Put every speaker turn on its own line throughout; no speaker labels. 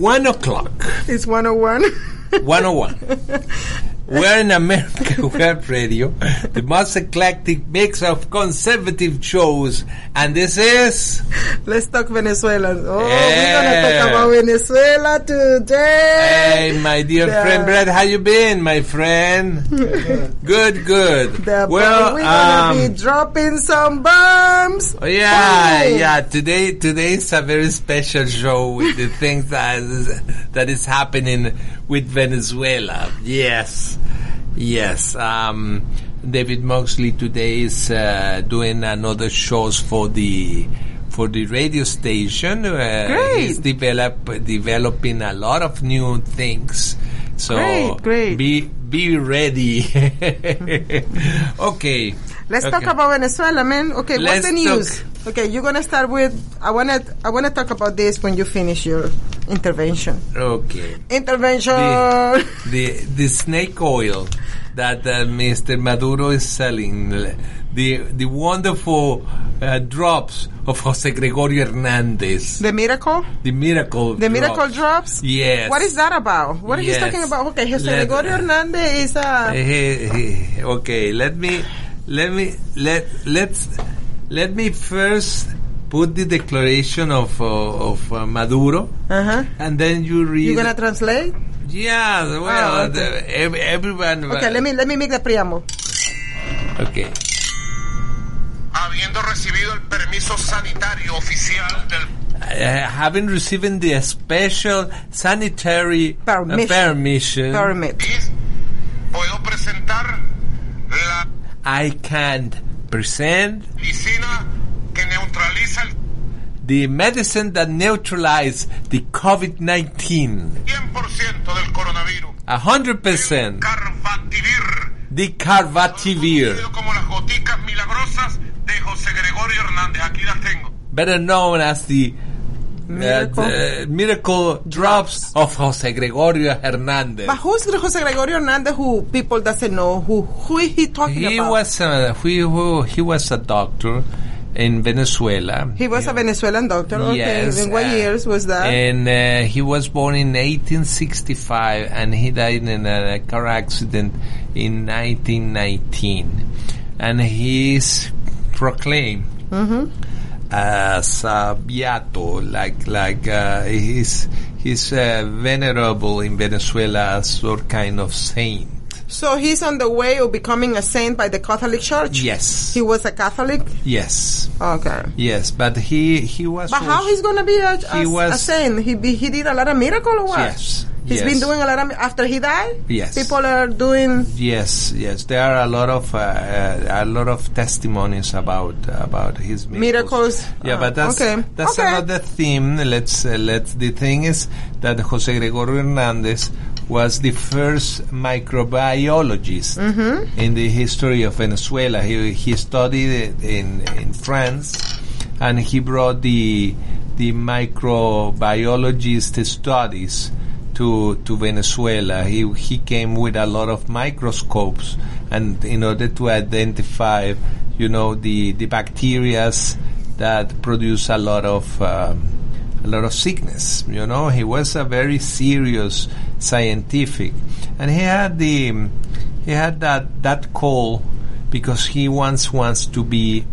One o'clock.
It's 101.
101. We're in America Web Radio, the most eclectic mix of conservative shows, and this is
Let's talk Venezuela. Oh, we're gonna talk about Venezuela today.
Hey, my dear
Yeah.
friend Brad, how you been, my friend? good, good.
The-
well,
we're gonna
um,
be dropping some bombs.
Oh, yeah,
Boom.
yeah. Today, today is a very special show with the things that is, that is happening with Venezuela. Yes, yes. Um, David Moxley today is uh, doing another shows for the for the radio station. Uh,
Great.
He's develop developing a lot of new things. So
Great, great.
be be ready. okay.
Let's
okay.
talk about Venezuela, man. Okay,
Let's
what's the news? Okay, you're gonna start with. I wanna. I wanna talk about this when you finish your intervention.
Okay.
Intervention.
the, the the snake oil that uh, Mr. Maduro is selling, the the wonderful uh, drops of Jose Gregorio Hernandez,
The miracle.
the miracle,
The miracle drops.
Yes.
What is that about? What are you talking about? Okay, Jose
Let-
Gregorio Hernandez is a.
Eh, okay, let me let me let let's let me first put the declaration of uh, of uh, Maduro,
Uh huh.
and then you read.
You gonna translate?
yeah, well,
Ah, okay.
the- ev- everyone.
Okay, let me let me make the preamble.
Okay.
habiendo recibido el permiso sanitario oficial del
uh, having received the special sanitary uh,
Permission.
permission,
Permit.
país, puedo presentar la
I can present
medicina que neutraliza el
the medicine that neutralizes the COVID-19.
100% del coronavirus.
A hundred percent. The Carvativir,
conocido como las goticas milagrosas de José Gregorio Hernández. Aquí las tengo.
better known as the
Miracle.
uh, miracle drops of Jose Gregorio Hernandez.
But who's Jose Gregorio Hernandez who people doesn't know? Who who is he talking
He
about?
was a, he, he was a doctor in Venezuela.
he was a Venezuelan doctor. Okay.
Yes.
In what
uh,
years was that?
And uh, he was born in 1865 and he died in a car accident in 1919. And he is proclaimed as a beato, like like uh, he's he's uh, venerable in Venezuela as sort kind of saint.
so he's on the way of becoming a saint by the Catholic Church.
Yes.
He was a Catholic.
Yes.
Okay.
Yes, but he he was.
But how he's gonna be a, a,
He
a
was-
saint? He be, he did a lot of miracle or what?
Yes.
He's
yes.
been doing a lot of after he died.
Yes.
People are doing.
Yes, yes, there are a lot of uh, uh, a lot of testimonies about about his miracles.
Miracles.
Yeah,
Ah,
but that's
okay.
that's
Okay.
another theme. Let's uh, let's. The thing is that Jose Gregorio Hernandez was the first microbiologist
Mm-hmm.
in the history of Venezuela. He he studied in in France, and he brought the the microbiologist studies to to Venezuela. He he came with a lot of microscopes, and in order to identify, you know, the the bacterias that produce a lot of um, a lot of sickness. You know, he was a very serious scientific, and he had the he had that that call because he once wants to be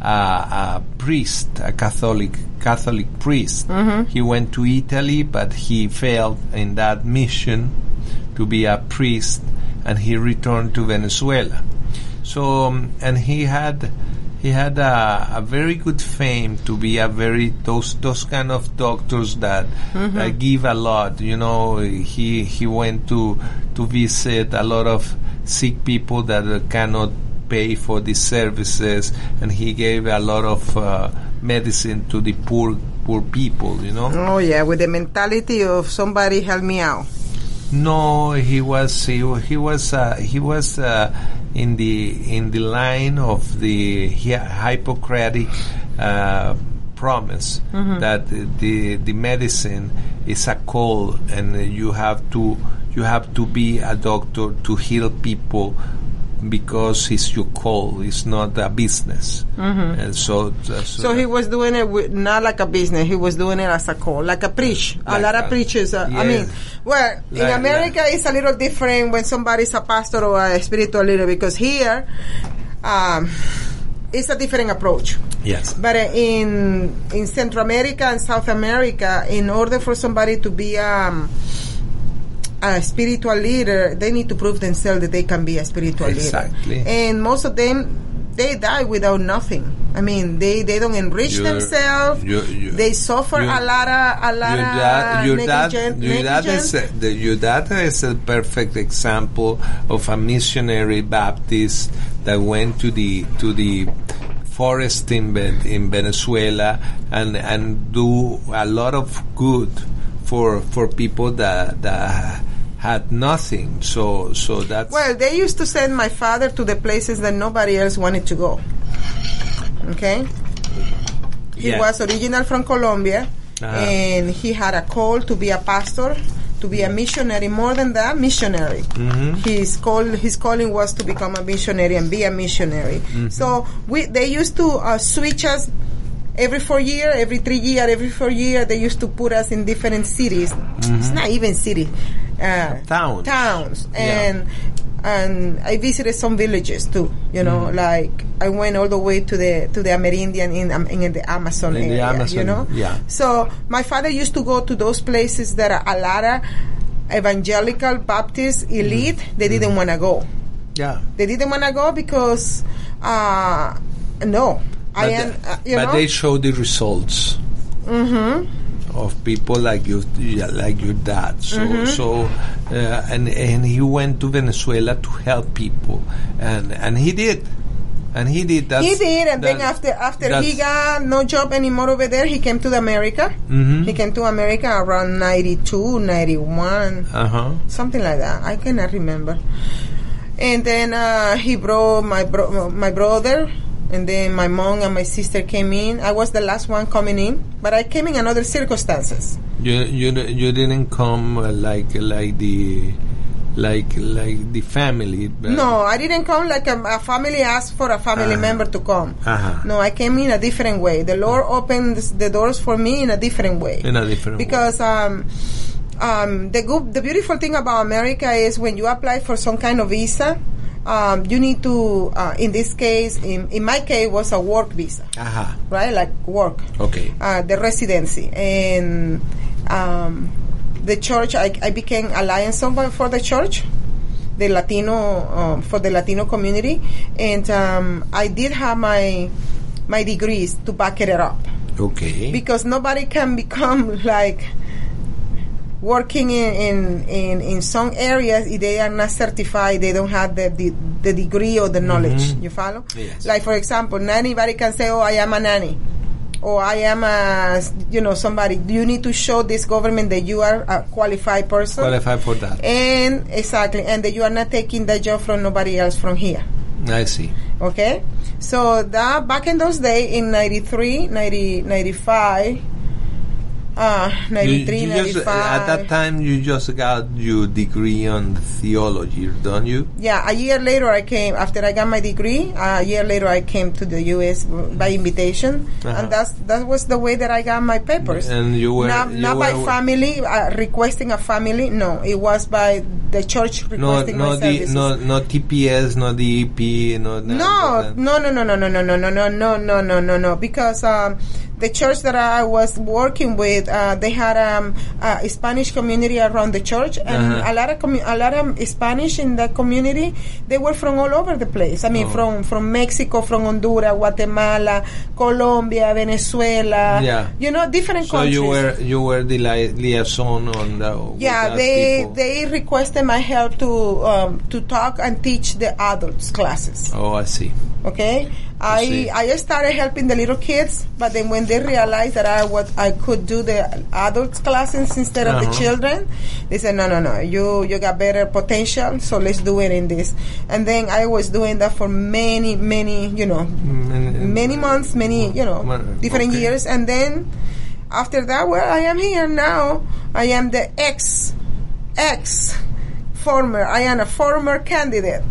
a, a priest, a Catholic Catholic priest. He went to Italy, but he failed in that mission to be a priest, and he returned to Venezuela. So, um, and he had he had a, a very good fame to be a very those those kind of doctors that that give a lot. You know, he he went to to visit a lot of sick people that uh, cannot pay for the services, and he gave a lot of uh, medicine to the poor poor people. You know.
Oh yeah, with the mentality of somebody help me out.
No, he was he, he was uh, he was uh, in the in the line of the Hi- Hippocratic uh, promise that the the medicine is a call and you have to you have to be a doctor to heal people because it's your call it's not a business and so so,
So he was doing it with, not like a business. He was doing it as a call, like a preach. a lot
a-
of preachers. Uh, I mean, well, in
Like-
America, it's a little different when somebody's a pastor or a spiritual leader because here, um, it's a different approach.
yes
But uh, in in Central America and South America, in order for somebody to be um, a spiritual leader, they need to prove themselves that they can be a spiritual
Exactly.
leader. And most of them, they die without nothing. I mean, they, they don't enrich
You're-
themselves.
you- you-
they suffer a lot of a lot
your
of
dad, your dad,
negligent-
your dad is a, the, your dad is a perfect example of a missionary Baptist that went to the to the forest in in Venezuela and and do a lot of good for for people that that had nothing. So so that
Well, they used to send my father to the places that nobody else wanted to go. Okay? He
Yeah.
was original from Colombia
Uh-huh.
and he had a call to be a pastor, to be a missionary, more than that, missionary.
Mm-hmm.
His call his calling was to become a missionary and be a missionary.
Mm-hmm.
So we they used to uh, switch us every four year, every three year, every four year. They used to put us in different cities. It's not even city, uh,
Mm-hmm. Towns.
towns,
Yeah.
and and I visited some villages too. You know,
Mm-hmm.
like I went all the way to the to the Amerindian in um, in the Amazon
In the. Amazon,
you know,
yeah.
So my father used to go to those places that are a lot of evangelical Baptist elite.
Mm-hmm.
They didn't want to go.
yeah.
They didn't want to go because uh, no,
But,
am. Uh,
but
know,
they show the results of people like you, yeah, like your dad. So,
Mm-hmm.
so, uh, and and he went to Venezuela to help people, and and he did, and he did. That's,
he did, and then after after he got no job anymore over there, he came to America.
Mhm.
He came to America around 92, 91,
Uh-huh.
something like that. I cannot remember. And then uh, he brought my bro- my brother, and then my mom and my sister came in. I was the last one coming in, but I came in under circumstances.
You you you didn't come uh, like like the like like the family. but-
No, I didn't come like a, a family asked for a family
Uh-huh.
member to come.
Uh-huh.
No, I came in a different way. The Lord opened the doors for me in a different way.
In a different way.
because um, um, the good, the beautiful thing about America is when you apply for some kind of visa, um, you need to. Uh, in this case, in, in my case, was a work visa,
Aha.
right? Like work,
Okay.
uh, the residency, and um, the church. I, I became alliance for the church. The Latino um, for the Latino community, and um, I did have my my degrees to back it up
Okay.
because nobody can become like working in, in, in, in some areas if they are not certified they don't have the, the, the degree or the knowledge. Mm-hmm. You follow?
Yes.
like for example not anybody can say oh i am a nanny or i am a you know somebody. You need to show this government that you are a qualified person.
Qualified for that.
and exactly and that you are not taking that job from nobody else from here.
I see.
Okay, so that back in those days in 93, 90, 95, uh, 93,
You- you just-
95.
at that time, you just got your degree on theology, don't you?
yeah, a year later I came, after I got my degree, a year later I came to the U.S. by invitation,
Uh-huh.
and that's that was the way that I got my papers.
And you were-
not,
you
not by family uh, requesting a family. No, it was by the church
No,
requesting
no,
my
the,
services.
no, no TPS, no DEP, no.
No, no, no, no, no, no, no, no, no, no, no, no, no, no, no. Because um, the church that I was working with, uh, they had um, a Spanish community around the church, and
Uh-huh.
a lot of commu- a lot of Spanish in that community. They were from all over the place. I mean,
Oh.
from from Mexico, from Honduras, Guatemala, Colombia, Venezuela.
Yeah.
you know, different
So
countries.
you were you were the li- liaison on the.
Yeah, they
people.
they requested my help to um, to talk and teach the adults classes.
Oh, I see.
okay I
see.
I started helping the little kids, but then when they realized that I what I could do the adults classes instead of the
Uh-huh.
children, they said no no no you you got better potential, so let's do it in this. And then I was doing that for many many you know many months, many you know different
okay.
years, and then after that, well, I am here now. I am the ex ex former. I am a former candidate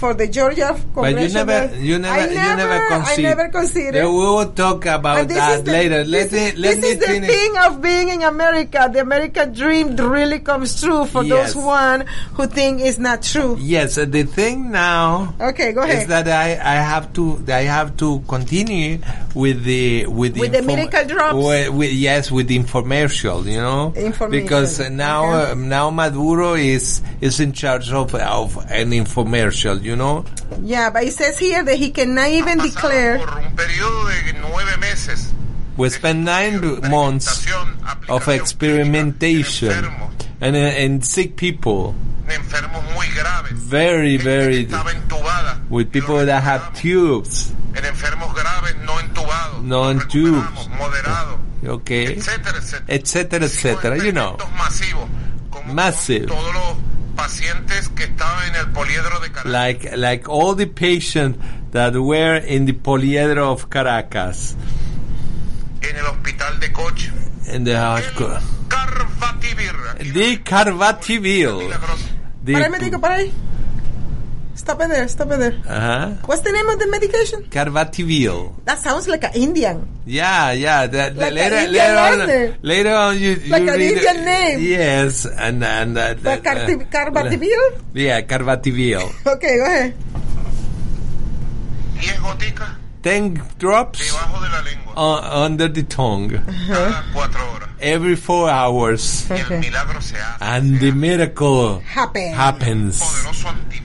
for the Georgia
But you never, you never,
I
you never.
I never considered.
We will talk about that
the-
later. Let
this,
me, let
this
me
is the
finish.
thing of being in America. The American dream really comes true for
Yes.
those one who think it's not true.
Yes, uh, the thing now
Okay, go ahead.
is that I, I have to I have to continue with the with the
With the miracle drops?
With, with- yes, with the infomercial, you know,
Information,
because now
okay.
uh, now Maduro is is in charge of of an infomercial, you know.
Yeah, but it says here that he cannot even declare.
por un periodo de nueve meses
We spent nine months of experimentation and uh, and sick people,
de enfermos muy graves.
very very
que estaba entubada.
with people that have tubes,
En enfermos graves no entubados.
No
los
en tubes. okay,
Etcétera, etcétera.
etcétera,
Hicimos
etcétera, you know.
experimentos
Massive.
Con todos los pacientes que estaban en el poliedro de Caracas.
like like all the patients that were in the poliedro of Caracas
en el hospital de Coche.
in the
El
hospital.
Carvativir.
Para ahí, médico, para ahí. Stop it there, stop it there.
uh-huh.
What's the name of the medication?
Carvativille.
That sounds like an Indian.
Yeah, yeah. That,
Like
later,
an Indian
later on, later on, you,
Like
you
an
read
Indian name.
Yes, and and uh, that,
Carti- Carbativille?
Yeah, Carvativille.
Okay, go ahead.
10 goticas
Ten drops
de la lengua.
on, under the tongue
Cada cuatro horas.
every four hours,
Okay.
el milagro se hace.
and the miracle
Happen.
happens.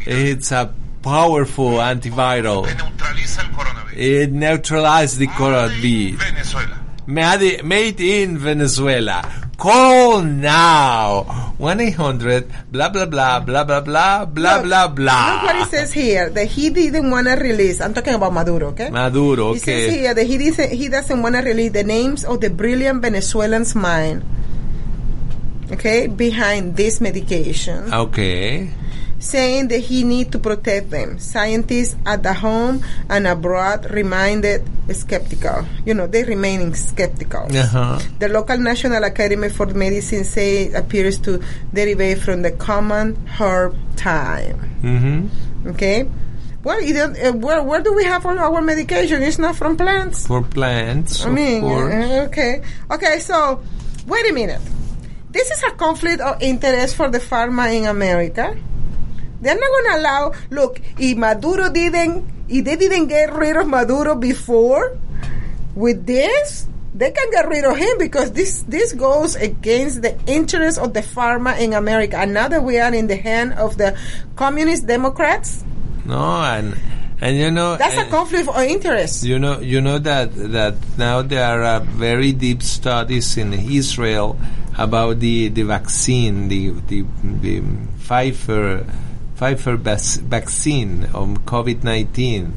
It's a powerful antiviral.
que neutraliza el coronavirus.
It neutralizes the
Made in
coronavirus. Made, in Venezuela. Call now. 1-800 blah blah blah blah blah blah blah
Look,
blah
Look
blah.
what it says here that he didn't want to release. I'm talking about Maduro, okay?
Maduro,
It says here that he doesn't, he doesn't want to release the names of the brilliant Venezuelans' mind, okay, behind this medication,
Okay.
Saying that he need to protect them. Scientists at the home and abroad reminded skeptical. You know, they remaining skeptical.
Uh-huh.
The local National Academy for Medicine say it appears to derive from the common herb thyme.
Mm-hmm.
Okay. Well, uh, where where do we have all our medication? It's not from plants.
For plants,
I mean, uh, okay, okay. So, wait a minute. This is a conflict of interest for the pharma in America. They're not going to allow. Look, if Maduro didn't, if they didn't get rid of Maduro before, with this, they can get rid of him because this this goes against the interest of the pharma in America. And now that we are in the hand of the communist Democrats,
No, and and you know
that's a
eh,
conflict of interest.
You know, you know that that now there are uh, very deep studies in Israel about the the vaccine, the the, the Pfizer Pfizer vaccine on COVID nineteen,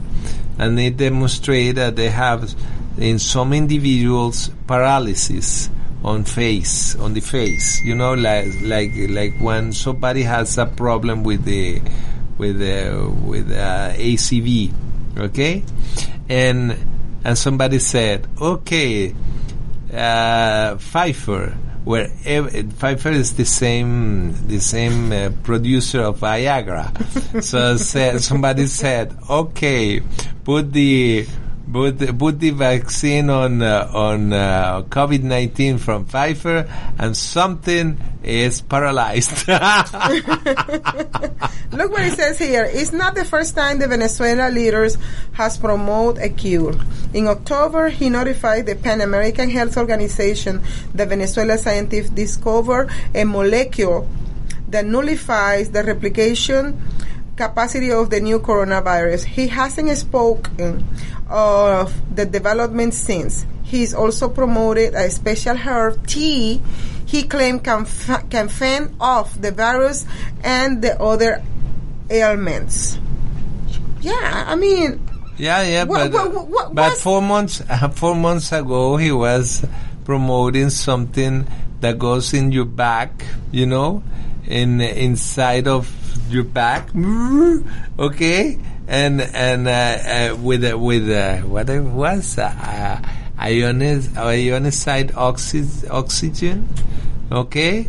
and they demonstrate that they have in some individuals paralysis on face on the face. You know, like like like when somebody has a problem with the with the with uh, ACV, okay, and and somebody said, okay, uh, Pfeiffer, where ev- Pfeiffer is the same the same uh, producer of Viagra, so somebody said, okay, put the Put the, vaccine on uh, on uh, COVID nineteen from Pfizer, and something is paralyzed.
Look what it says here. It's not the first time the Venezuela leaders has promoted a cure. In October, he notified the Pan American Health Organization that Venezuela scientists discovered a molecule that nullifies the replication capacity of the new coronavirus. He hasn't spoken of the development since. He's also promoted a special herb tea he claimed can, can fend off the virus and the other ailments. Yeah, I mean,
Yeah, yeah,
What-
but
what- what- what-
but four months uh, four months ago he was promoting something that goes in your back, you know, in inside of your back, okay, and and uh, uh, with uh, with uh, what it was uh, ioniz- ionized oxy- oxygen, okay.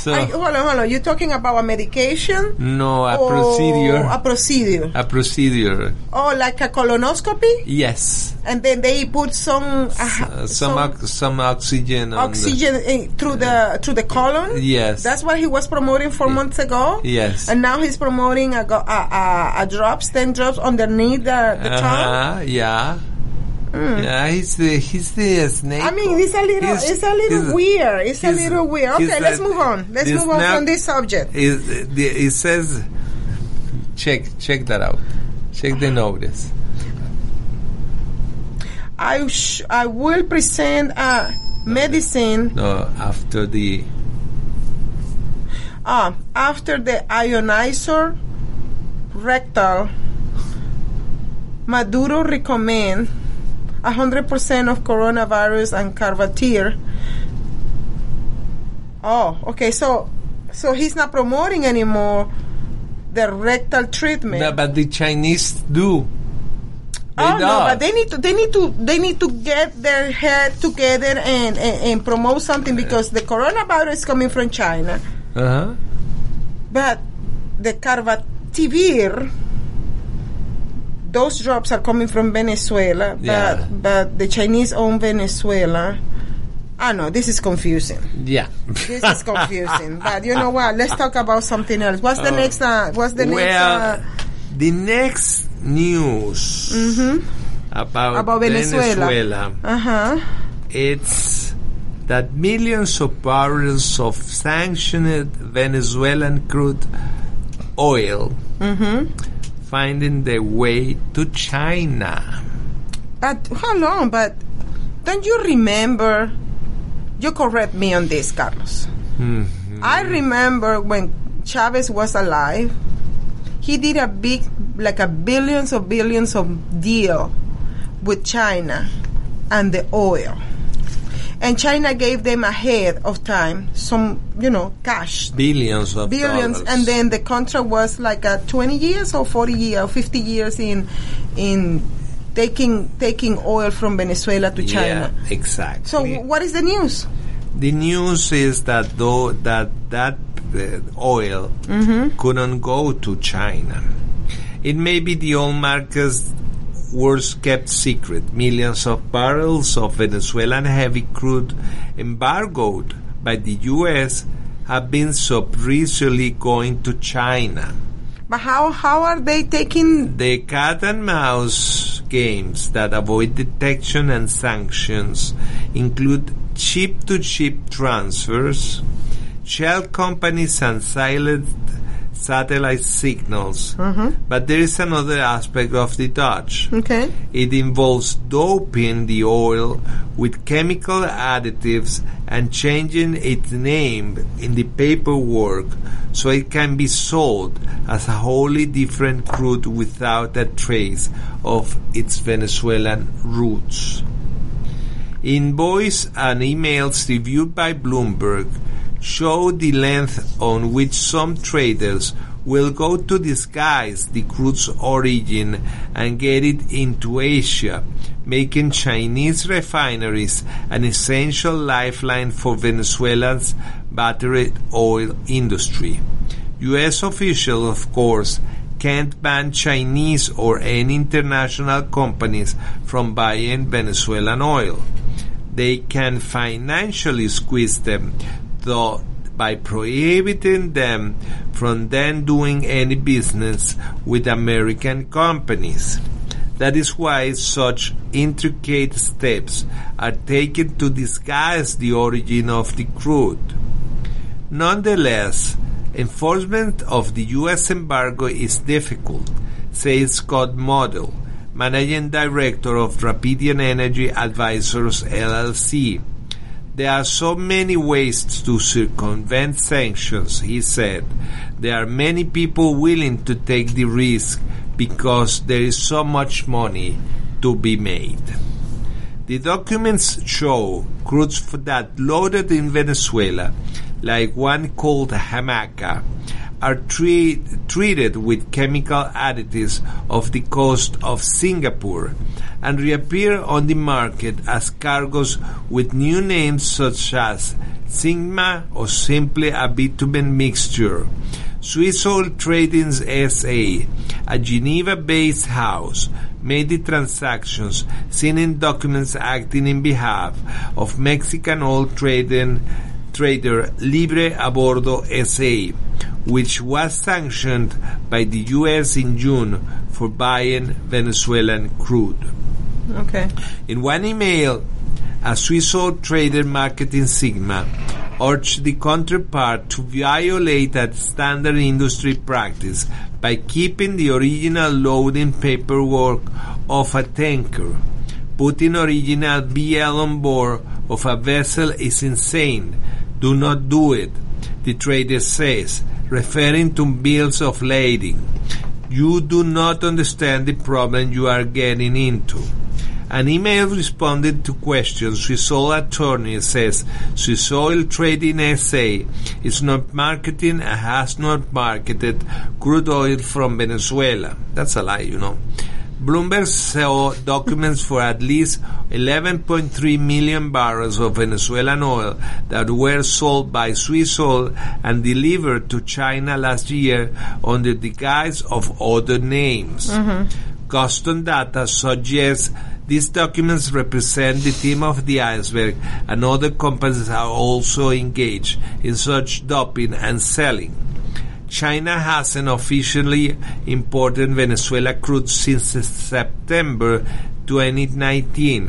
So
I, hold on, hold on. You're talking about a medication?
no, a procedure,
A procedure.
a procedure.
Oh, like a colonoscopy?
Yes.
And then they put some uh,
Uh, some ox- some oxygen on the-
oxygen in, through the through the colon.
Yes.
that's what he was promoting four months ago.
Yes.
and now he's promoting a, go- a, a, a drops, ten drops underneath the, the tongue.
uh-huh, yeah yeah he's the he's the snake.
I mean, it's a little,
He's-
it's a little weird. It's a little weird. Okay, let's move on. Let's move on from this subject.
it, the- it says check check that out check the notice
I sh- I will present a medicine
no after the
uh, after the ionizer rectal. Maduro recommend 100% of coronavirus and Carvatir. Oh, okay. So, so he's not promoting anymore the rectal treatment.
no, but the Chinese do They
oh no,
does.
but they need to they need to they need to get their head together and, and, and promote something because the coronavirus is coming from China,
uh-huh
but the Carvativir, those drops are coming from Venezuela, but
Yeah.
but the Chinese own Venezuela. I know this is confusing.
yeah
This is confusing, but you know what? Let's talk about something else. What's the next? Uh, what's the next?
well
Uh,
the next news about,
Mm-hmm. About Venezuela.
Venezuela
uh huh.
it's that millions of barrels of sanctioned Venezuelan crude oil finding their way to China.
But hold on, but don't you remember? You correct me on this, Carlos. Mm-hmm. I remember when Chavez was alive, he did a big, like a billions of billions of deal with China and the oil. And China gave them ahead of time some, you know, cash
Billions of
billions
dollars.
and then the contract was like a 20 years or 40 years or 50 years in in taking taking oil from Venezuela to China.
Yeah, exactly.
So what is the news?
the news is that though that that uh, oil couldn't go to China. It may be the oil market's worst kept secret. Millions of barrels of Venezuelan heavy crude embargoed by the U.S. have been surreptitiously going to China.
But how how are they taking
The cat and mouse games that avoid detection and sanctions include chip to chip transfers, shell companies and silent satellite signals. Mm-hmm. But there is another aspect of the Dutch.
okay?
It involves doping the oil with chemical additives and changing its name in the paperwork so it can be sold as a wholly different crude without a trace of its Venezuelan roots. Invoice and emails reviewed by Bloomberg show the length on which some traders will go to disguise the crude's origin and get it into Asia, making Chinese refineries an essential lifeline for Venezuela's battery oil industry. U.S. officials, of course, can't ban Chinese or any international companies from buying Venezuelan oil. They can financially squeeze them, though, by prohibiting them from then doing any business with American companies. That is why such intricate steps are taken to disguise the origin of the crude. Nonetheless, enforcement of the U.S. embargo is difficult, says Scott Modell, managing director of Rapidan Energy Advisors LLC. There are so many ways to circumvent sanctions, he said. There are many people willing to take the risk because there is so much money to be made. The documents show crudes that loaded in Venezuela, like one called Hamaca, are treat, treated with chemical additives off the coast of Singapore and reappear on the market as cargoes with new names such as Sigma or simply a bitumen mixture. Swiss Oil Trading SA, a Geneva-based house, made the transactions, signing documents acting in behalf of Mexican oil trading trader Libre Abordo SA, which was sanctioned by the U.S. in June for buying Venezuelan crude.
Okay.
In one email, a Swiss oil trader marketing Sigma urged the counterpart to violate a standard industry practice by keeping the original loading paperwork of a tanker. Putting original BL on board of a vessel is insane. Do not do it, the trader says, referring to bills of lading. You do not understand the problem you are getting into. An email responded to questions Swiss Oil attorney says Swiss Oil Trading SA is not marketing and has not marketed crude oil from Venezuela. That's a lie, you know. Bloomberg saw documents for at least 11.3 million barrels of Venezuelan oil that were sold by Swiss Oil and delivered to China last year under the guise of other names. Mm-hmm. Custom data suggests these documents represent the tip of the iceberg, and other companies are also engaged in such doping and selling. China hasn't officially imported Venezuela crude since September 2019,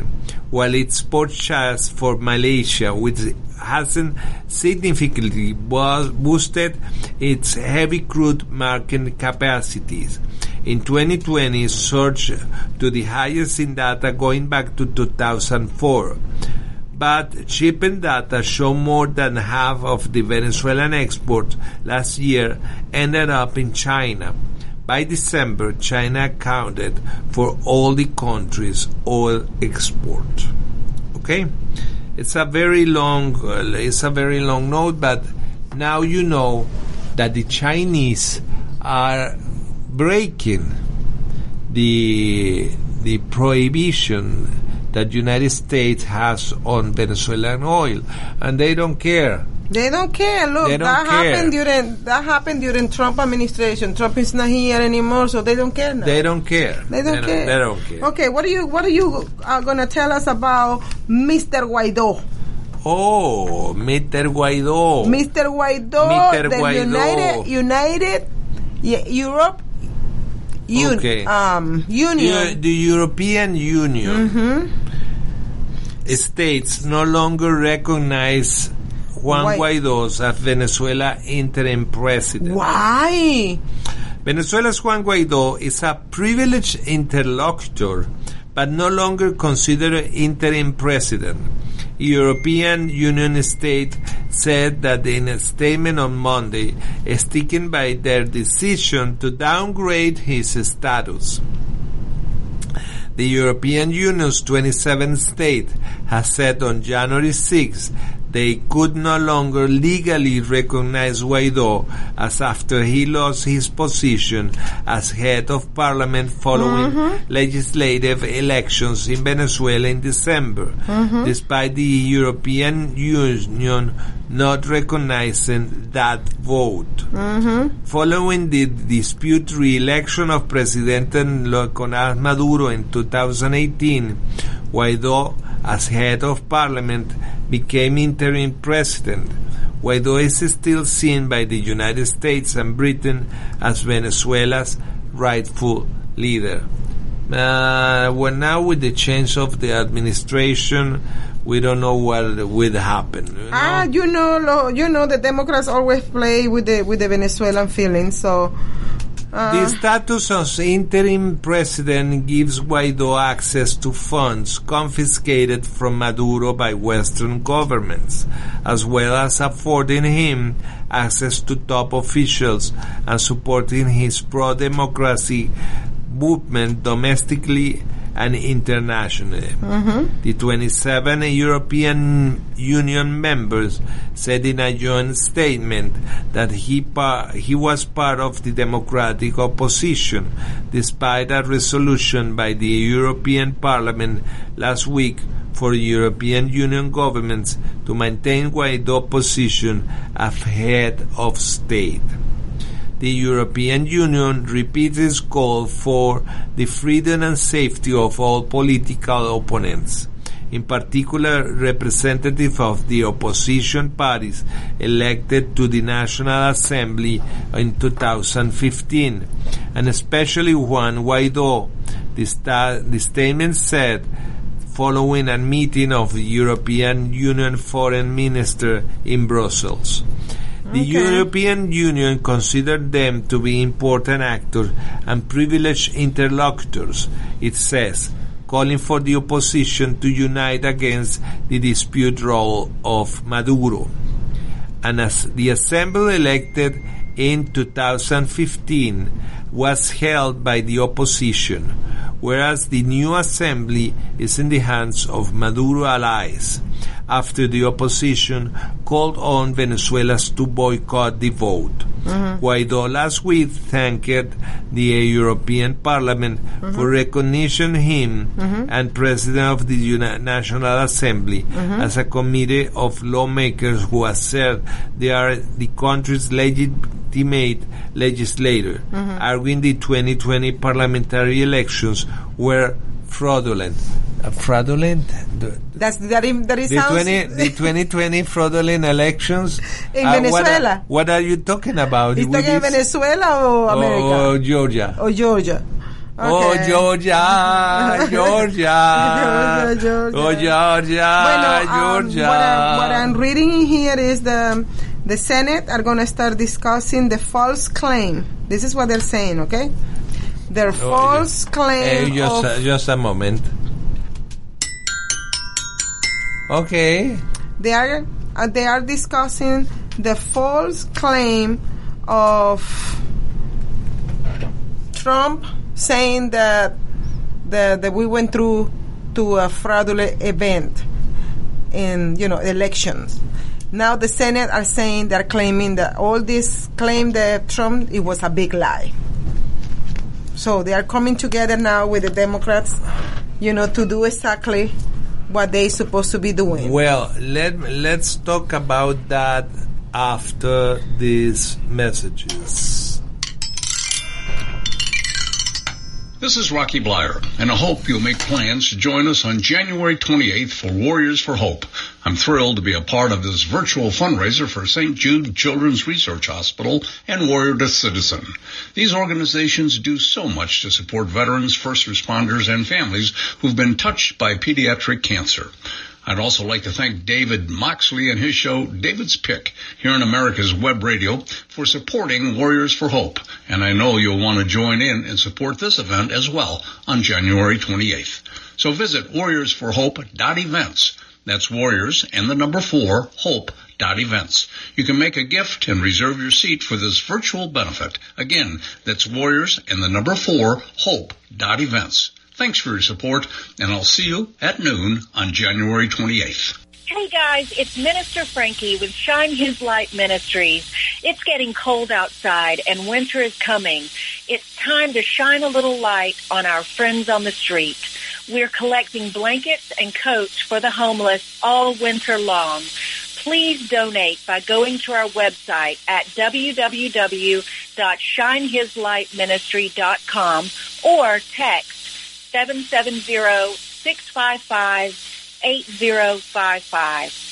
while it exports for Malaysia, which hasn't significantly boosted its heavy crude market capacities. In 2020, surged to the highest in data going back to 2004 but shipping data show more than half of the Venezuelan exports last year ended up in China. By December, China accounted for all the country's oil export. Okay, it's a very long, uh, it's a very long note, but now you know that the Chinese are breaking the the prohibition that United States has on Venezuelan oil, and they don't care.
They don't care. Look,
don't
that
care.
happened during that happened during Trump administration. Trump is not here anymore, so they don't care now.
They don't care.
They don't care.
They don't care.
Okay, what are you what are you uh, gonna tell us about Mr. Guaido?
Oh, Mr. Guaido.
Mr. Guaido,
Mr.
the United United Europe Un-
Okay.
um, Union.
Eu- the European Union
Mm-hmm.
states no longer recognize Juan
Why?
Guaido as Venezuela interim president.
Why?
Venezuela's Juan Guaido is a privileged interlocutor, but no longer considered interim president. European Union state said that in a statement on Monday, sticking by their decision to downgrade his status. The European Union's 27 state has said on January 6 they could no longer legally recognize Guaido as after he lost his position as head of parliament following mm-hmm. legislative elections in Venezuela in December, mm-hmm. despite the European Union not recognizing that vote. Mm-hmm. Following the dispute re-election of President Nicolás Maduro in 2018, Guaido, as head of parliament, became interim president. Guaido is still seen by the United States and Britain as Venezuela's rightful leader. Uh, well, now with the change of the administration, we don't know what will happen. you know?
Ah, you know, you know, the Democrats always play with the with the Venezuelan feelings. So,
The status as interim president gives Guaido access to funds confiscated from Maduro by Western governments, as well as affording him access to top officials and supporting his pro-democracy movement domestically and internationally. The 27 European Union members said in a joint statement that he, pa- he was part of the democratic opposition despite a resolution by the European Parliament last week for European Union governments to maintain Guaido position as head of state the European Union repeats its call for the freedom and safety of all political opponents, in particular representatives of the opposition parties elected to the National Assembly in 2015, and especially Juan Guaido. The, sta- the statement said following a meeting of the European Union foreign minister in Brussels. The European Union considered them to be important actors and privileged interlocutors, it says, calling for the opposition to unite against the dispute role of Maduro. And as the assembly elected in 2015 was held by the opposition, whereas the new assembly is in the hands of Maduro allies after the opposition called on Venezuelans to boycott the vote. Mm-hmm. Guaido last week thanked the European Parliament mm-hmm. for recognition him mm-hmm. and President of the Uni- National Assembly as a committee of lawmakers who assert they are the country's legitimate legislator, arguing the 2020 parliamentary elections were fraudulent. Uh, fraudulent?
That's that. That it
the, 20, the 2020 fraudulent elections
In
uh,
Venezuela.
What are, what are you talking about?
¿Está
With
en
this-
Venezuela or América?
Or Georgia.
Or Georgia.
Oh,
Okay.
Georgia, Georgia.
Georgia, Georgia.
Oh, Georgia,
Bueno, um,
Georgia.
what, I'm, what I'm reading here is the the Senate are going to start discussing the false claim. This is what they're saying, okay? Their
Oh,
false claim
Eh, just, a, just a moment. Okay.
they are uh, they are discussing the false claim of Trump saying that the, that we went through to a fraudulent event in you know elections. Now the Senate are saying they're claiming that all this claim that Trump it was a big lie. So they are coming together now with the Democrats, you know, to do exactly what they supposed to be doing.
Well, let let's talk about that after these messages.
This is Rocky Bleier, and I hope you'll make plans to join us on January 28th for Warriors for Hope. I'm thrilled to be a part of this virtual fundraiser for St. Jude Children's Research Hospital and Warrior to Citizen. These organizations do so much to support veterans, first responders, and families who've been touched by pediatric cancer. I'd also like to thank David Moxley and his show, David's Pick, here on America's Web Radio for supporting Warriors for Hope. And I know you'll want to join in and support this event as well on January 28th. So visit warriorsforhope.events. That's warriors and the number four, hope.events. You can make a gift and reserve your seat for this virtual benefit. Again, that's warriors and the number four, hope.events. Thanks for your support, and I'll see you at noon on January 28th.
Hey guys, it's Minister Frankie with Shine His Light Ministries. It's getting cold outside and winter is coming. It's time to shine a little light on our friends on the street. We're collecting blankets and coats for the homeless all winter long. Please donate by going to our website at www.shinehislightministry.com or text 770-655-8055.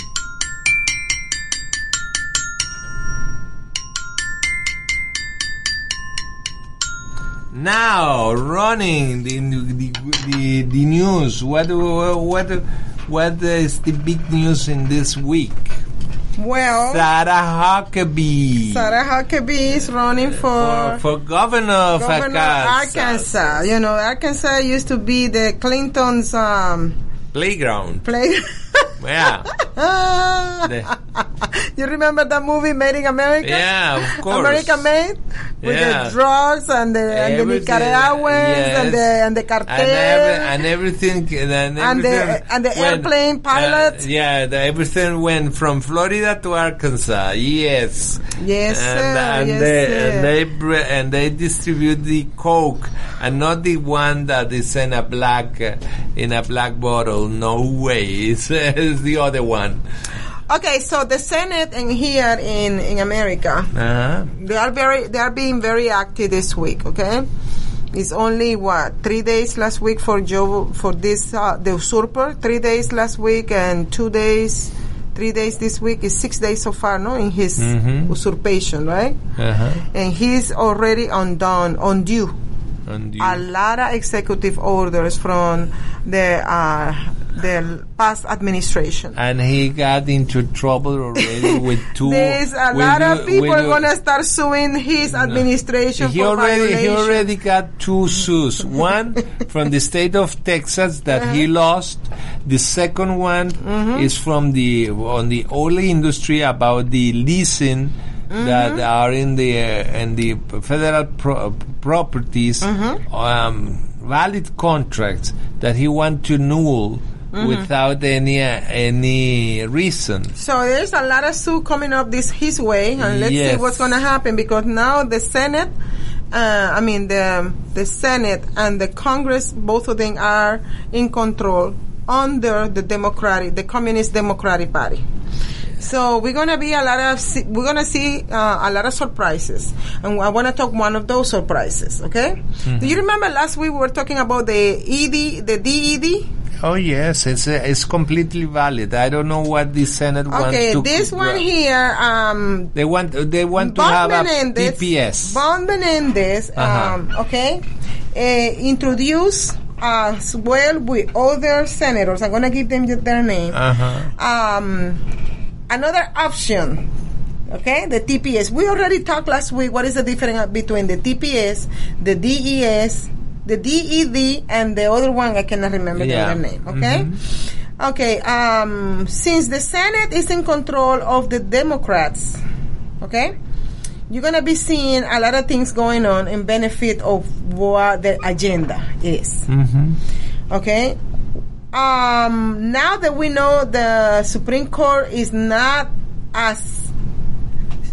Now, running the the, the, the news. What what what is the big news in this week?
Well,
Sarah Huckabee
Sarah Huckabee is running
for,
for,
for governor of
governor
Arkansas.
Arkansas. You know, Arkansas used to be the Clintons' um,
playground.
play.
Yeah,
you remember that movie Made in America?
yeah, of course.
America Made with
Yeah.
the drugs and the, and the
Everything,
Nicaraguans and the
yes.
and the cartel.
and, every, and everything and,
And the- and the
went-
airplane pilots.
uh, yeah the, everything went from Florida to Arkansas yes
Yes,
and,
sir.
and
Yes,
they
sir.
and they and they distribute the coke and not the one that is in a black uh, in a black bottle no way it's, it's the other one
Okay, so the Senate and here in in America,
uh-huh.
they are very they are being very active this week. Okay, it's only what three days last week for Joe for this uh, the usurper. Three days last week and two days. Three days this week is six days so far, no, in his usurpation, right?
Uh-huh.
And he's already undone, undue.
You-
a lot of executive orders from the uh, the past administration.
and he got into trouble already with two
There's a lot of people gonna start suing his administration
he
for
already he already got two suits. One from the state of Texas that he lost. The second one is from the on the oil industry about the leasing that are in the uh, in the federal pro- properties um, valid contracts that he want to null without any uh, any reason.
So there's a lot of suit coming up this his way, and let's see what's gonna happen because now the Senate, uh, I mean the the Senate and the Congress, both of them are in control under the Democratic, the Communist Democratic Party. So we're gonna be a lot of we're gonna see uh, a lot of surprises, and I want to talk one of those surprises. Okay? Do you remember last week we were talking about the ED, the DED?
Oh yes, it's uh, it's completely valid. I don't know what the Senate
Okay,
wants to.
Okay, this one here, um,
They want they want to have
Menendez,
a.
Bob Menendez,
Uh-huh.
um, okay, uh, introduced as well with other senators. I'm going to give them their name.
Uh-huh.
Um, another option. Okay, the TPS. We already talked last week. What is the difference between the TPS, the DES, the DED, and the other one? I cannot remember
Yeah.
the other name. Okay. Okay. Um, since the Senate is in control of the Democrats, okay, you're gonna be seeing a lot of things going on in benefit of what the agenda is. Okay. Um, now that we know the Supreme Court is not as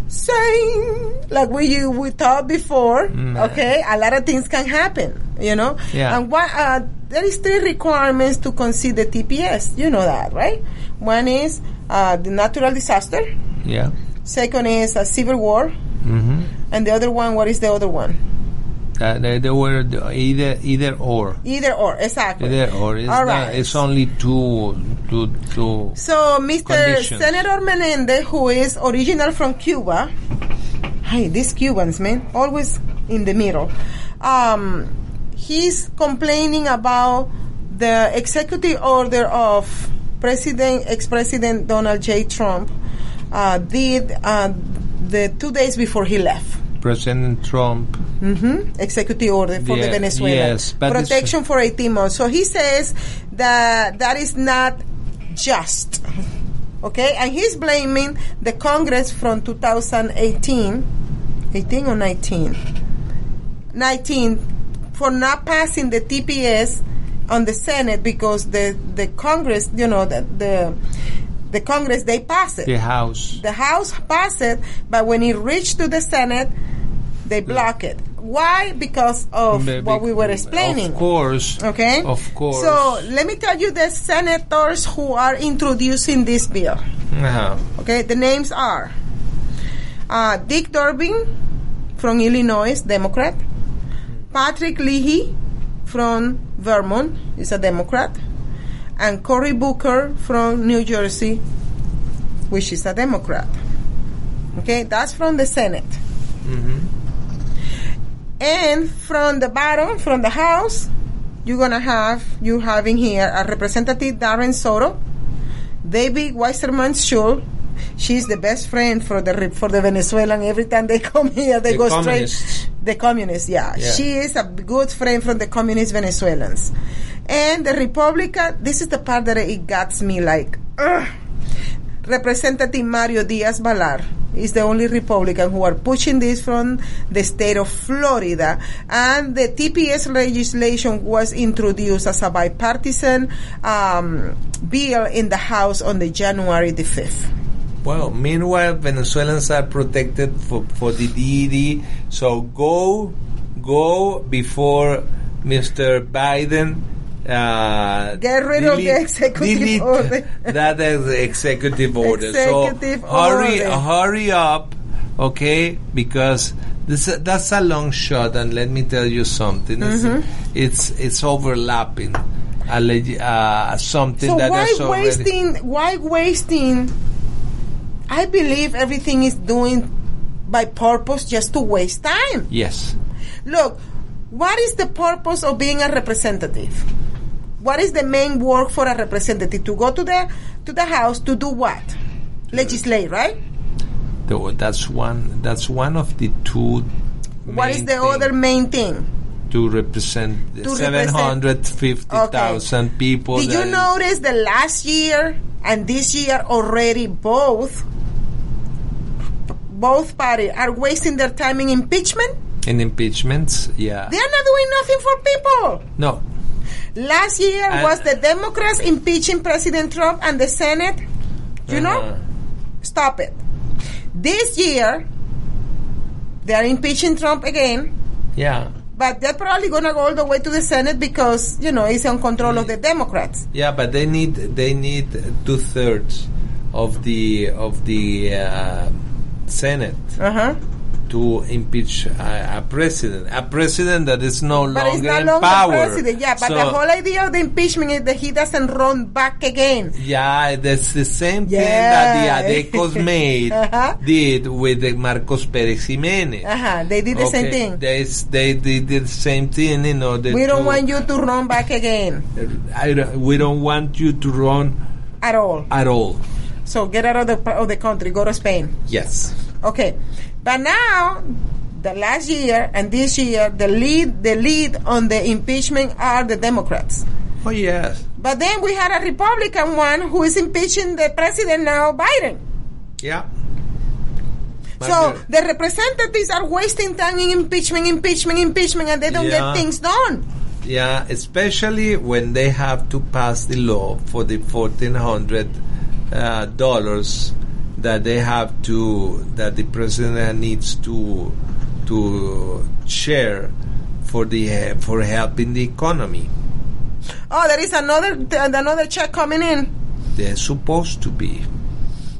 sane like we you we thought before, okay, a lot of things can happen. You know.
Yeah.
And what uh, there is three requirements to consider TPS. You know that, right? One is uh, the natural disaster.
Yeah.
Second is a civil war.
Mm-hmm.
And the other one, what is the other one?
Uh, they, they were either either or.
Either or, exactly.
Either or. It's,
All
not- it's only two two two.
So, Mr.
Conditions.
Senator Menendez, who is original from Cuba, hey, these Cubans, man, always in the middle. Um, he's complaining about the executive order of President, ex-President Donald J. Trump, uh, did uh, the two days before he left.
President Trump.
hmm Executive order for the
Yeah,
Venezuela.
yes,
Protection for 18 months. So he says that that is not just. Okay? And he's blaming the Congress from 2018, 18 or 19? 19 for not passing the TPS on the Senate because the, the Congress, you know, the, the, the Congress, they pass it
The House.
the House passed it, but when it reached to the Senate, they block it. Why? Because of
Be-
what we were explaining.
Of course.
Okay?
Of course.
So let me tell you the senators who are introducing this bill.
Uh-huh.
Okay? The names are uh, Dick Durbin from Illinois, Democrat. Patrick Leahy from Vermont is a Democrat. And Cory Booker from New Jersey, which is a Democrat. Okay? That's from the Senate. And from the bottom, from the House, you're gonna have you having here a Representative Darren Soto, David Wasserman Schultz. She's the best friend for the for the Venezuelan. Every time they come here, they
The
go
communists.
straight. The communists, yeah.
Yeah.
She is a good friend from the communist Venezuelans. And the Republican, this is the part that it gets me like, ugh. Representative Mario Diaz Balart is the only Republican who are pushing this from the state of Florida. And the TPS legislation was introduced as a bipartisan um, bill in the House on the January the 5th.
Well, meanwhile, Venezuelans are protected for, for the DED. So go, go before Mr. Biden. Uh,
Get rid of the executive
delete
order.
that is executive order.
Executive
so hurry,
order.
hurry up, okay? Because this that's a long shot, and let me tell you something. It's
Mm-hmm.
it's, it's overlapping. A leg- uh, something
So
that
why
is already
wasting? Why wasting? I believe everything is doing by purpose just to waste time.
yes.
Look, what is the purpose of being a representative? What is the main work for a representative? To go to the to the house to do what? Legislate, right?
Though that's one. That's one of the two.
What is the
thing
other main thing?
to represent the
To
seven hundred fifty thousand people?
Did you notice the last year and this year already both both parties are wasting their time in impeachment?
in impeachments? Yeah.
They are not doing nothing for people.
No.
Last year
And-
was the Democrats impeaching President Trump and the Senate. You know?
Uh-huh.
Stop it. This year, they are impeaching Trump again,
Yeah.
but they're probably going to go all the way to the Senate because, you know, it's on control of the Democrats.
Yeah, but they need they need two thirds of the of the uh, Senate
Uh huh.
To impeach a, a president, a president that is no
But
longer
not
in
longer
power.
president. Yeah, but
So-
the whole idea of the impeachment is that he doesn't run back again.
Yeah, that's the same thing that the Adecos made
Uh-huh.
did with the Marcos Perez Jimenez.
Uh huh. They did the same thing.
They, they, they did the same thing in order
We don't want you to run back again
I don't- we don't want you to run
at all.
at all.
So get out of the of the country. Go to Spain.
Yes.
Okay, but now the last year and this year, the lead the lead on the impeachment are the Democrats.
Oh yes.
But then we had a Republican one who is impeaching the president now, Biden.
Yeah.
So
Margaret-
the representatives are wasting time in impeachment, impeachment, impeachment, and they don't
Yeah.
get things done.
Yeah, especially when they have to pass the law for the fourteen hundred uh, dollars that they have to that the president needs to to share for the uh, for helping the economy.
Oh, there is another another check coming in.
They're supposed to be.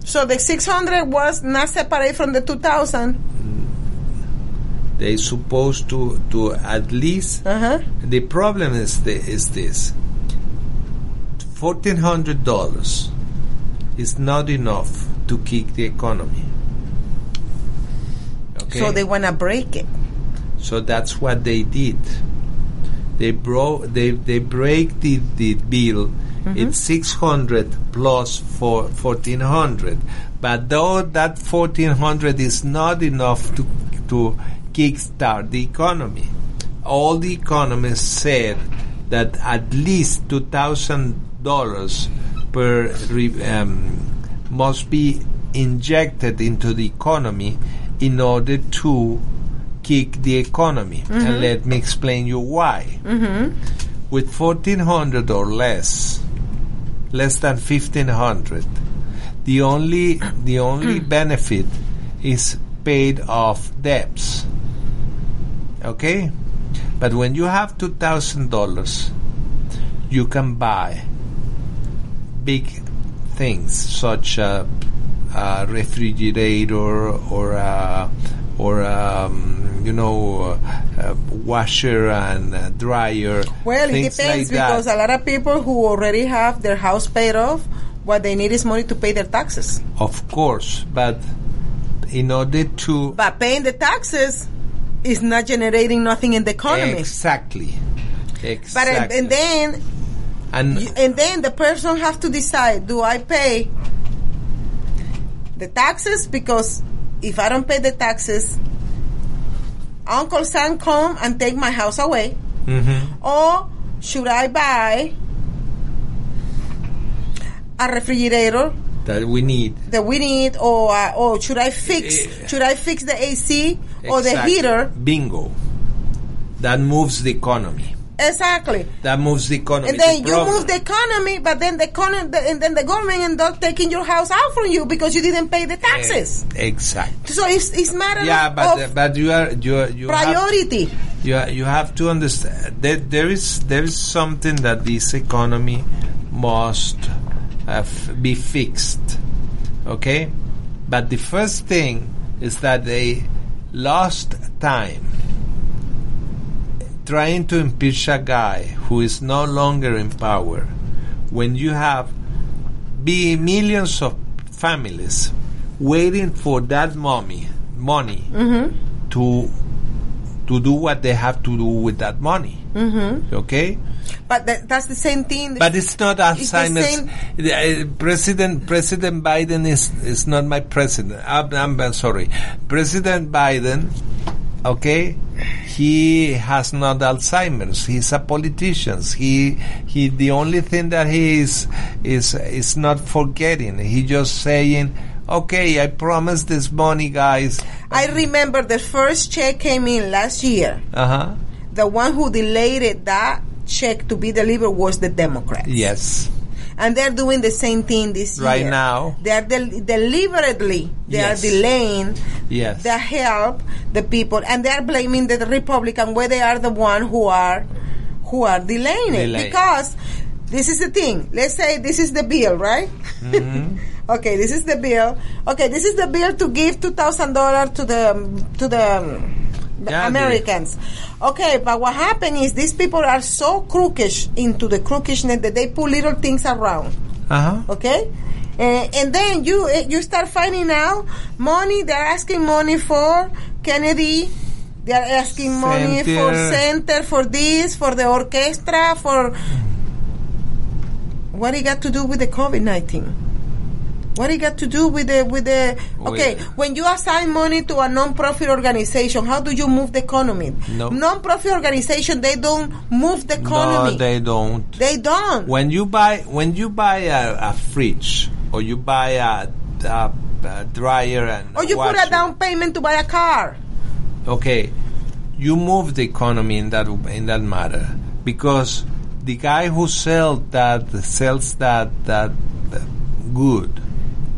So the 600 was not separate from the 2000.
They're supposed to to at least.
Uh huh.
The problem is the, is this: fourteen hundred dollars is not enough to kick the economy. Okay,
So they want to break it.
So that's what they did. They broke. They they break the the bill. It's mm-hmm. six hundred plus for fourteen hundred, but though that fourteen hundred is not enough to to kickstart the economy. All the economists said that at least two thousand dollars per um, must be injected into the economy in order to kick the economy. And mm-hmm. let me explain you why. Mm-hmm. With 1400 or less, less than 1500, the only the only mm. benefit is paid off debts. Okay? But when you have $2,000, you can buy big things such a, a refrigerator or a, or um, you know washer and dryer.
Well, it depends
like that.
because a lot of people who already have their house paid off, what they need is money to pay their taxes.
Of course, but in order to
But paying the taxes is not generating nothing in the economy.
Exactly.
But
Exactly.
and, and then
and
you- and then the person has to decide: Do I pay the taxes? Because if I don't pay the taxes, Uncle Sam come and take my house away,
Mhm.
or should I buy a refrigerator
that we need
that we need, or uh, or should I fix
Eh.
should I fix the AC or the heater?
Bingo. That moves the economy.
Exactly.
That moves the economy.
And then
The
you
problem-
move the economy, but then the economy, and then the government end up taking your house out from you because you didn't pay the taxes.
Eh, Exactly.
So it's it's matter
Yeah, but
of
but you are you are, you have,
priority.
you are, you have to understand that there is there is something that this economy must uh, f- be fixed. Okay, but the first thing is that they lost time trying to impeach a guy who is no longer in power when you have be millions of families waiting for that mommy money to to do what they have to do with that money. Mm-hmm. Okay,
But that, that's the same thing.
but it's not Alzheimer's. uh, President President Biden is is not my president. I'm, I'm sorry, President Biden. Okay, he has not Alzheimer's. He's a politician. He he. The only thing that he is is is not forgetting. He just saying, "Okay, I promise this money, guys."
I remember the first check came in last year.
Uh huh.
The one who delayed that check to be delivered was the Democrats.
Yes.
And they're doing the same thing this
Right
year.
Right now.
They're del- deliberately, they
Yes.
are delaying
Yes.
the help the people and they're blaming the Republican where they are the one who are who are delaying it because this is the thing let's say this is the bill right
Mm-hmm.
okay this is the bill okay this is the bill to give two thousand dollars to the to the
Yeah,
Americans. Okay, but what happened is these people are so crookish into the crookishness that they put little things around
Uh huh.
okay Eh, and then you eh, you start finding out money they're asking money for kennedy they're asking money for
Center.
center for this for the orchestra for what it got to do with the covid-19 what it got to do with the with the okay
With-
when you assign money to a non-profit organization how do you move the economy?
No.
non-profit organization they don't move the economy.
No, they don't.
they don't.
When you buy when you buy a, a fridge or you buy a, a, a dryer and
or you put a down payment to buy a car.
Okay you move the economy in that in that matter. Because the guy who sells that sells that that good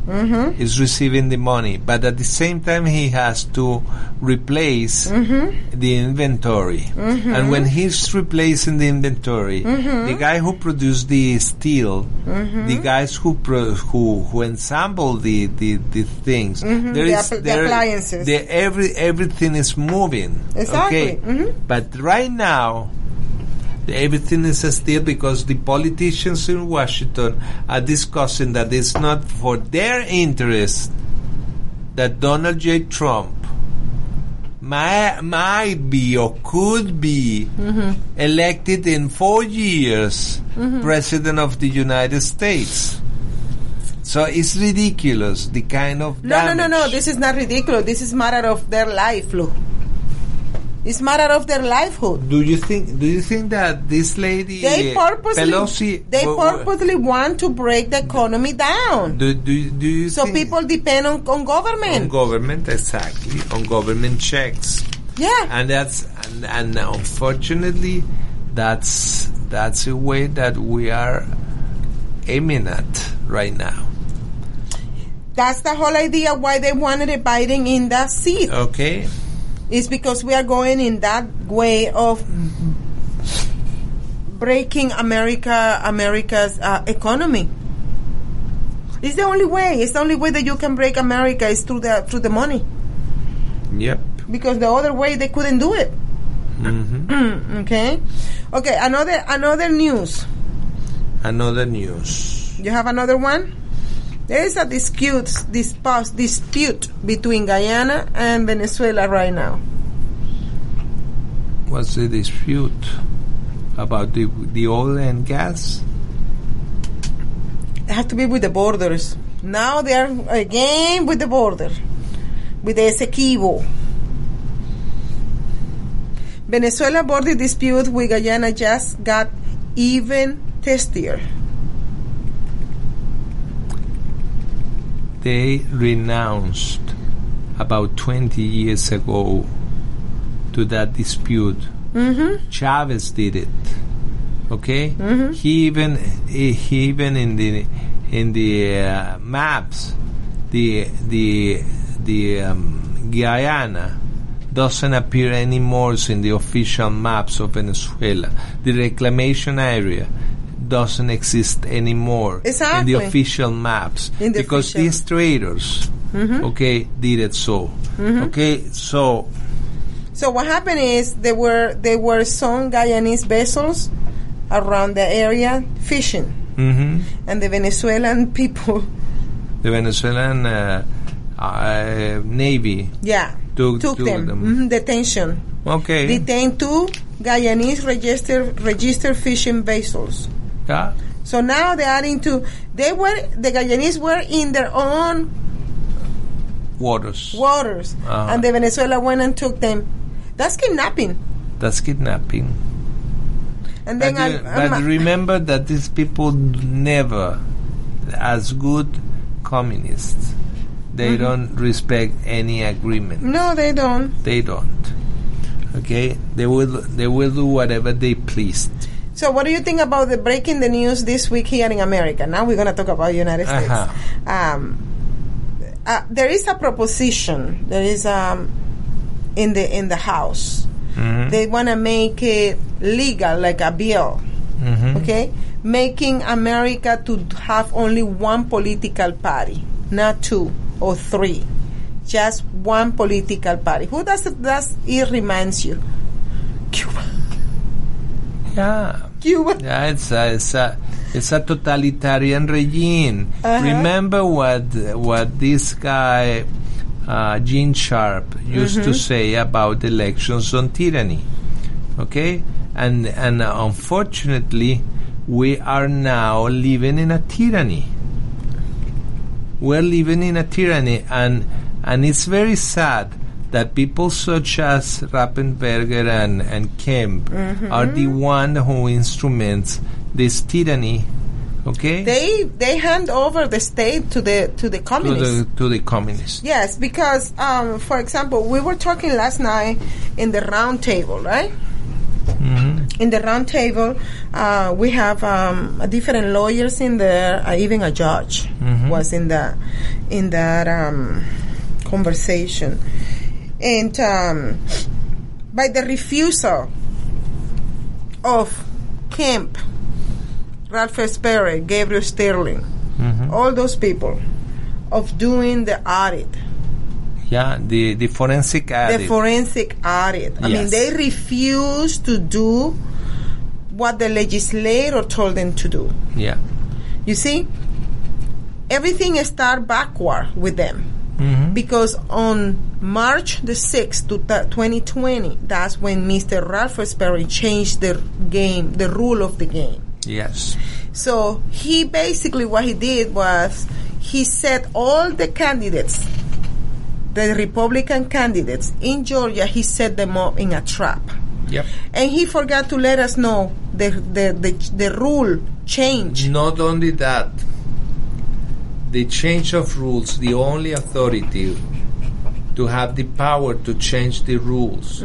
Mm-hmm.
is receiving the money but at the same time he has to replace
Mm-hmm.
the inventory and when he's replacing the inventory
Mm-hmm.
the guy who produced the steel the guys who pro- who who ensemble the the, the things there
Mm-hmm. The
is-
app- the
there-
appliances.
the every everything is moving
Exactly.
okay but right now everything is still because the politicians in Washington are discussing that it's not for their interest that Donald J. Trump might, might be or could be mm-hmm. elected in four years mm-hmm. president of the United States. So it's ridiculous the kind of
No, no, no, no. This is not ridiculous. This is matter of their life, Lou. It's matter of their livelihood.
Do you think? Do you think that this lady
They
uh,
purposely,
Pelosi?
they purposely want to break the economy down.
Do, do, do you
So people depend on, on government?
on
government.
government exactly on government checks,
yeah.
and that's and, and unfortunately, that's that's a way that we are aiming at right now.
That's the whole idea why they wanted a Biden in that seat.
Okay,
It's because we are going in that way of breaking America, America's uh, economy. It's the only way. It's the only way that you can break America is through the through the money.
yep.
Because the other way they couldn't do it.
hmm
Okay. Okay. Another another news.
Another news.
You have another one. There is a dispute dispute dispute between Guyana and Venezuela right now.
what's the dispute about the the oil and gas?
It has to be with the borders. Now they are again with the border, with the Essequibo. Venezuela border dispute with Guyana just got even testier.
They renounced about 20 years ago to that dispute.
Mm-hmm.
Chavez did it. Okay,
Mm-hmm.
he even he even in the in the uh, maps, the the the um, Guyana doesn't appear anymore in the official maps of Venezuela. The reclamation area doesn't exist anymore
Exactly.
in the official maps
the
because
official.
these traders, okay, did it so. Okay, so
So what happened is there were there were some Guyanese vessels around the area fishing,
mhm,
and the Venezuelan people,
the Venezuelan uh, uh, navy
yeah,
took,
took them, Mhm, detention,
Okay,
detained two Guyanese registered registered fishing vessels.
Yeah.
So now they are into they were the Guyanese were in their own
waters.
waters,
Uh-huh.
and the Venezuela went and took them. That's kidnapping.
That's kidnapping.
And then
but,
I,
you-
I'm-
but remember that these people never, as good communists, they
Mm-hmm.
don't respect any agreement.
no, they don't.
They don't. Okay, they will they will do whatever they please.
So, what do you think about the breaking the news this week here in America? Now we're going to talk about United States.
Uh-huh.
Um, uh, there is a proposition. There is um, in the in the House.
Mm-hmm.
They want to make it legal, like a bill.
Mm-hmm.
Okay, making America to have only one political party, not two or three, just one political party. Who does it? Does it reminds you? Cuba.
Yeah.
Cuba.
Yeah, it's a, it's a, it's a totalitarian regime.
Uh-huh.
Remember what what this guy, uh, Gene Sharp, used
Mm-hmm.
to say about elections on tyranny. Okay, and and unfortunately, we are now living in a tyranny. We're living in a tyranny, and and it's very sad that people such as Raffensperger and, and Kemp
Mm-hmm.
are the one who instruments this tyranny. Okay,
They they hand over the state to the to the
to
communists.
the to the communists.
Yes, because um, for example, we were talking last night in the round table, right? In the round table, uh, we have um, different lawyers in there. Uh, even a judge was in the in that um, conversation, and um, by the refusal of Kemp, Ralph Sperry, Gabriel Sterling, all those people of doing the audit,
Yeah, the the forensic audit.
the forensic audit. I mean, they refuse to do what the legislator told them to do.
yeah,
You see, everything start backward with them. Mm-hmm. Because on March the 6th, to 2020, that's when Mr. Raffensperger changed the game, the rule of the game.
yes,
So he basically what he did was he set all the candidates, the Republican candidates in Georgia, he set them up in a trap.
yep.
And he forgot to let us know the the the, the rule change.
Not only that, the change of rules, the only authority to have the power to change the rules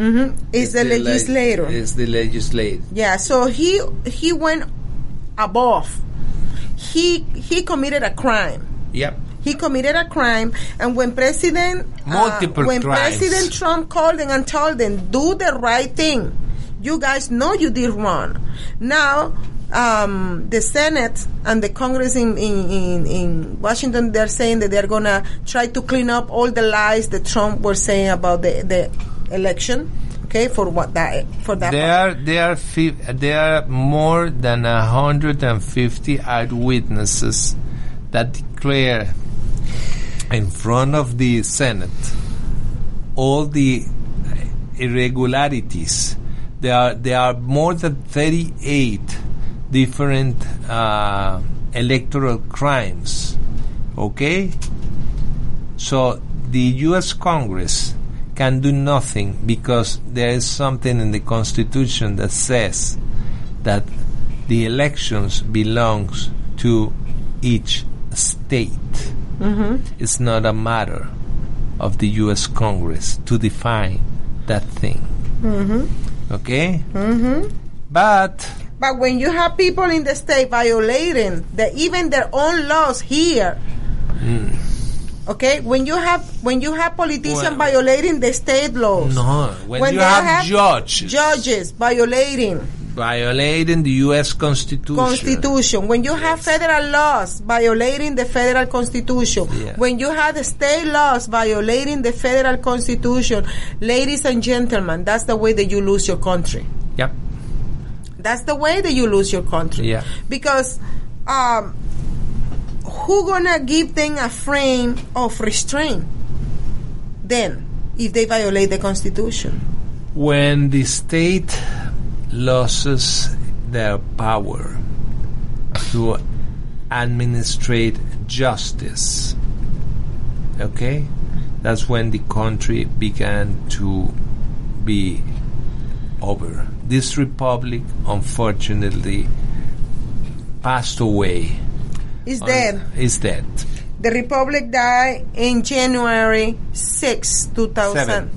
Is the
le-
legislator.
is the legislator.
Yeah, so he he went above. He he committed a crime.
Yep.
He committed a crime, and when President uh,
Multiple
when
crimes.
President Trump called them and told them, "Do the right thing," you guys know you did wrong. Now, um, the Senate and the Congress in, in, in, in Washington, they're saying that they're gonna try to clean up all the lies that Trump was saying about the the election. Okay, for what that for that.
There are there are there are more than hundred and fifty eyewitnesses that declare in front of the Senate all the irregularities there are there are more than 38 different uh, electoral crimes. Okay, so the U.S. Congress can do nothing because there is something in the Constitution that says that the elections belongs to each state. Mm-hmm. It's not a matter of the U.S. Congress to define that thing. Mm-hmm. Okay? Mm-hmm. But
But when you have people in the state violating the, even their own laws here, hmm. okay, when you have when you have politicians
Well-
violating the state laws,
no, when, you
they
have, judges
judges violating
violating the U.S. Constitution,
constitution, when you have federal laws violating the federal constitution, when you have the state laws violating the federal constitution, ladies and gentlemen, that's the way that you lose your country.
Yep.
That's the way that you lose your country.
Yeah.
Because um, who gonna give them a frame of restraint then if they violate the constitution?
When the state loses their power to administrate justice, okay, that's when the country began to be over. This republic, unfortunately, passed away.
Is dead.
Is dead.
The republic died in January 6, 2000.
Seven.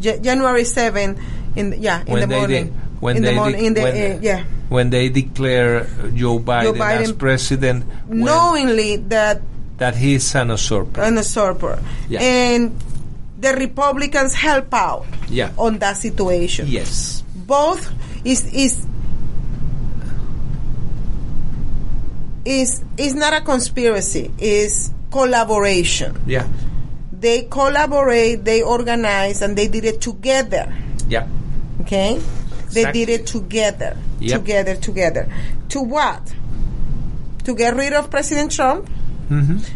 Ja- January 7 in the, yeah, in
When
the
they
morning.
when
in
they
the morning in the
when-
uh, yeah.
When they declare Joe Biden, as
Biden-
president,
Knowingly that
that he is an usurper.
an usurper.
Yeah.
And the Republicans help out
Yeah.
on that situation.
yes.
Both is is is is not a conspiracy is collaboration
Yeah.
they collaborate they organize and they did it together
Yeah.
okay they
Exactly.
did it together
Yep.
together together to what to get rid of president trump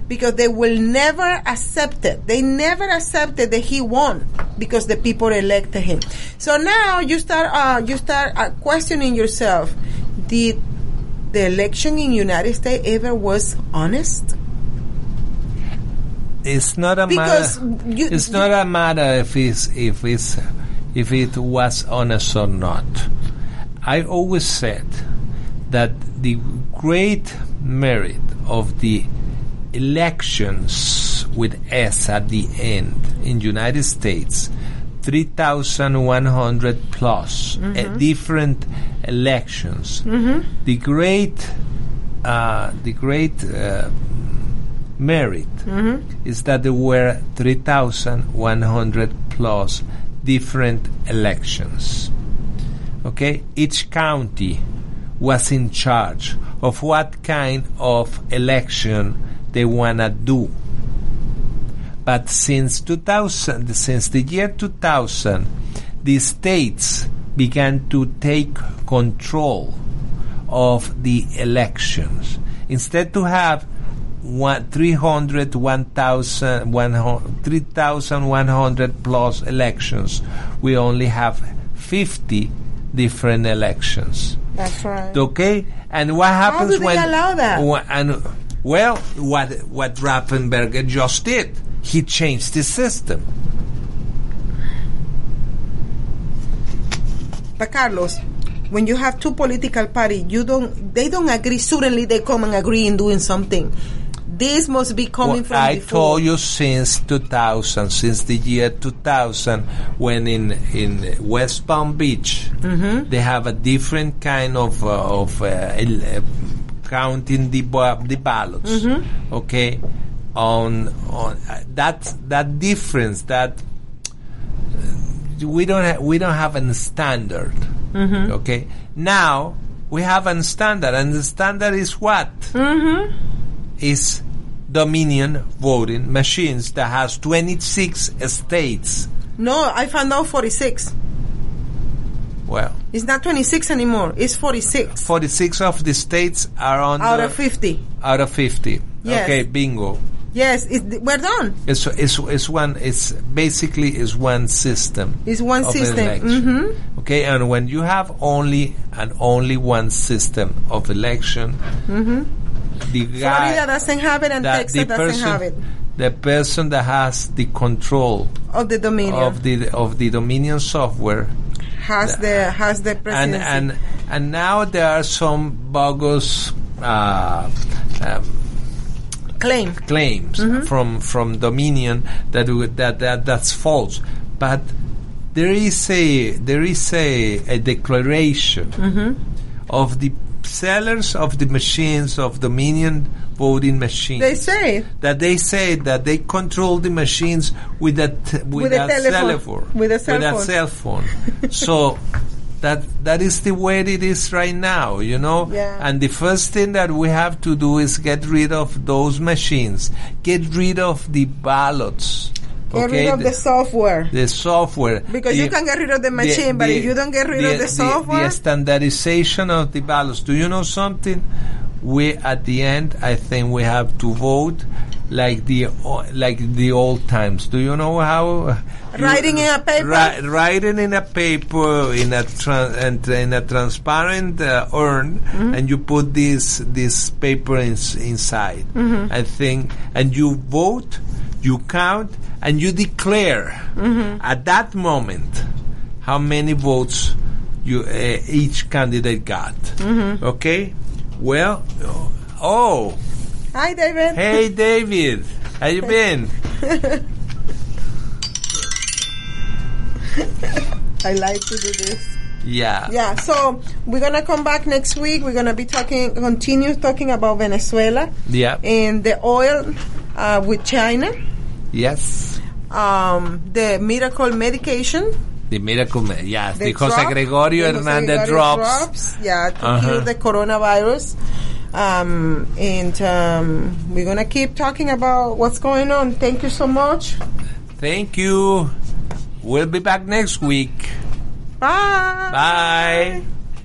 because they will never accept it. They never accepted that he won because the people elected him. So now you start, uh, you start uh, questioning yourself: Did the election in United States ever was honest?
It's not a
Because
matter.
you-
it's not a matter if it's if it's if it was honest or not. I always said that the great merit of the elections with S at the end. In United States, 3,100 plus uh, different elections. The great, uh, the great uh, merit is that there were 3,100 plus different elections. Okay, each county was in charge of what kind of election they wanna do. But since 2000, since the year 2000, the states began to take control of the elections. Instead to have one, 300, 3,100 plus elections, we only have 50 different elections.
That's right.
Okay, and what happens How
do they
when
allow that?
and well, what what Raffensperger just did, he changed the system.
But Carlos, when you have two political parties, you don't, they don't agree. Suddenly they come and agree in doing something. This must be coming
Well,
from
I
before.
told you since 2000, since the year 2000, when in in West Palm Beach,
Mm-hmm.
they have a different kind of uh, of uh, uh, counting the the ballots.
Mm-hmm.
Okay, on on uh, that that difference that uh, we don't ha- we don't have a standard.
Mm-hmm.
Okay, now we have a standard, and the standard is what? is Dominion voting machines that has 26 states.
No, I found out 46.
Well,
It's not 26 anymore. It's 46
46 of the states are on
out
the,
of 50.
out of 50.
Yes.
Okay, bingo.
Yes, it, we're done.
It's, it's, it's one. It's basically is one system.
It's one system.
election.
Mhm.
Okay, and when you have only and only one system of election, the guy
Florida doesn't have it and Texas
the
doesn't
person,
have it.
the person that has the control
Of the Dominion
of the of the Dominion software,
has the has the
and
presidency.
and and now there are some bogus. Uh, um,
claim.
claims from from Dominion that, that that that's false, but there is a there is a, a declaration of the sellers of the machines of Dominion voting machines.
They say
that they say that they control the machines with a t- with,
With a
a,
telephone.
telephone
With a cell phone.
cell phone. so that that is the way it is right now, you know.
Yeah.
And the first thing that we have to do is get rid of those machines. Get rid of the ballots.
Get
okay?
rid of the software.
the software.
Because
The-
you can get rid of the machine, but if you don't get rid of the software-
the standardization of the ballots. Do you know something? We at the end, I think we have to vote like the like the old times. Do you know how?
Writing in a paper?
Ri- writing in a paper in a in a transparent uh, urn,
Mm-hmm.
and you put this this paper ins- inside.
Mm-hmm.
I think, and you vote, you count, and you declare
Mm-hmm.
at that moment how many votes you uh, each candidate got.
Mm-hmm.
Okay. Well, oh,
Hi, David.
hey David, how you been?
I like to do this.
Yeah.
Yeah, so we're gonna come back next week. We're gonna be talking, continue talking about Venezuela
Yeah.
and the oil uh, with China,
Yes.
um, the miracle medication,
The miracle, ma- yes. The,
drop-
Jose Gregorio
the
Hernandez
Gregorio
drops.
yeah, to
Uh-huh.
cure the coronavirus. Um, and um, we're gonna keep talking about what's going on. Thank you so much.
Thank you. We'll be back next week.
Bye.
Bye.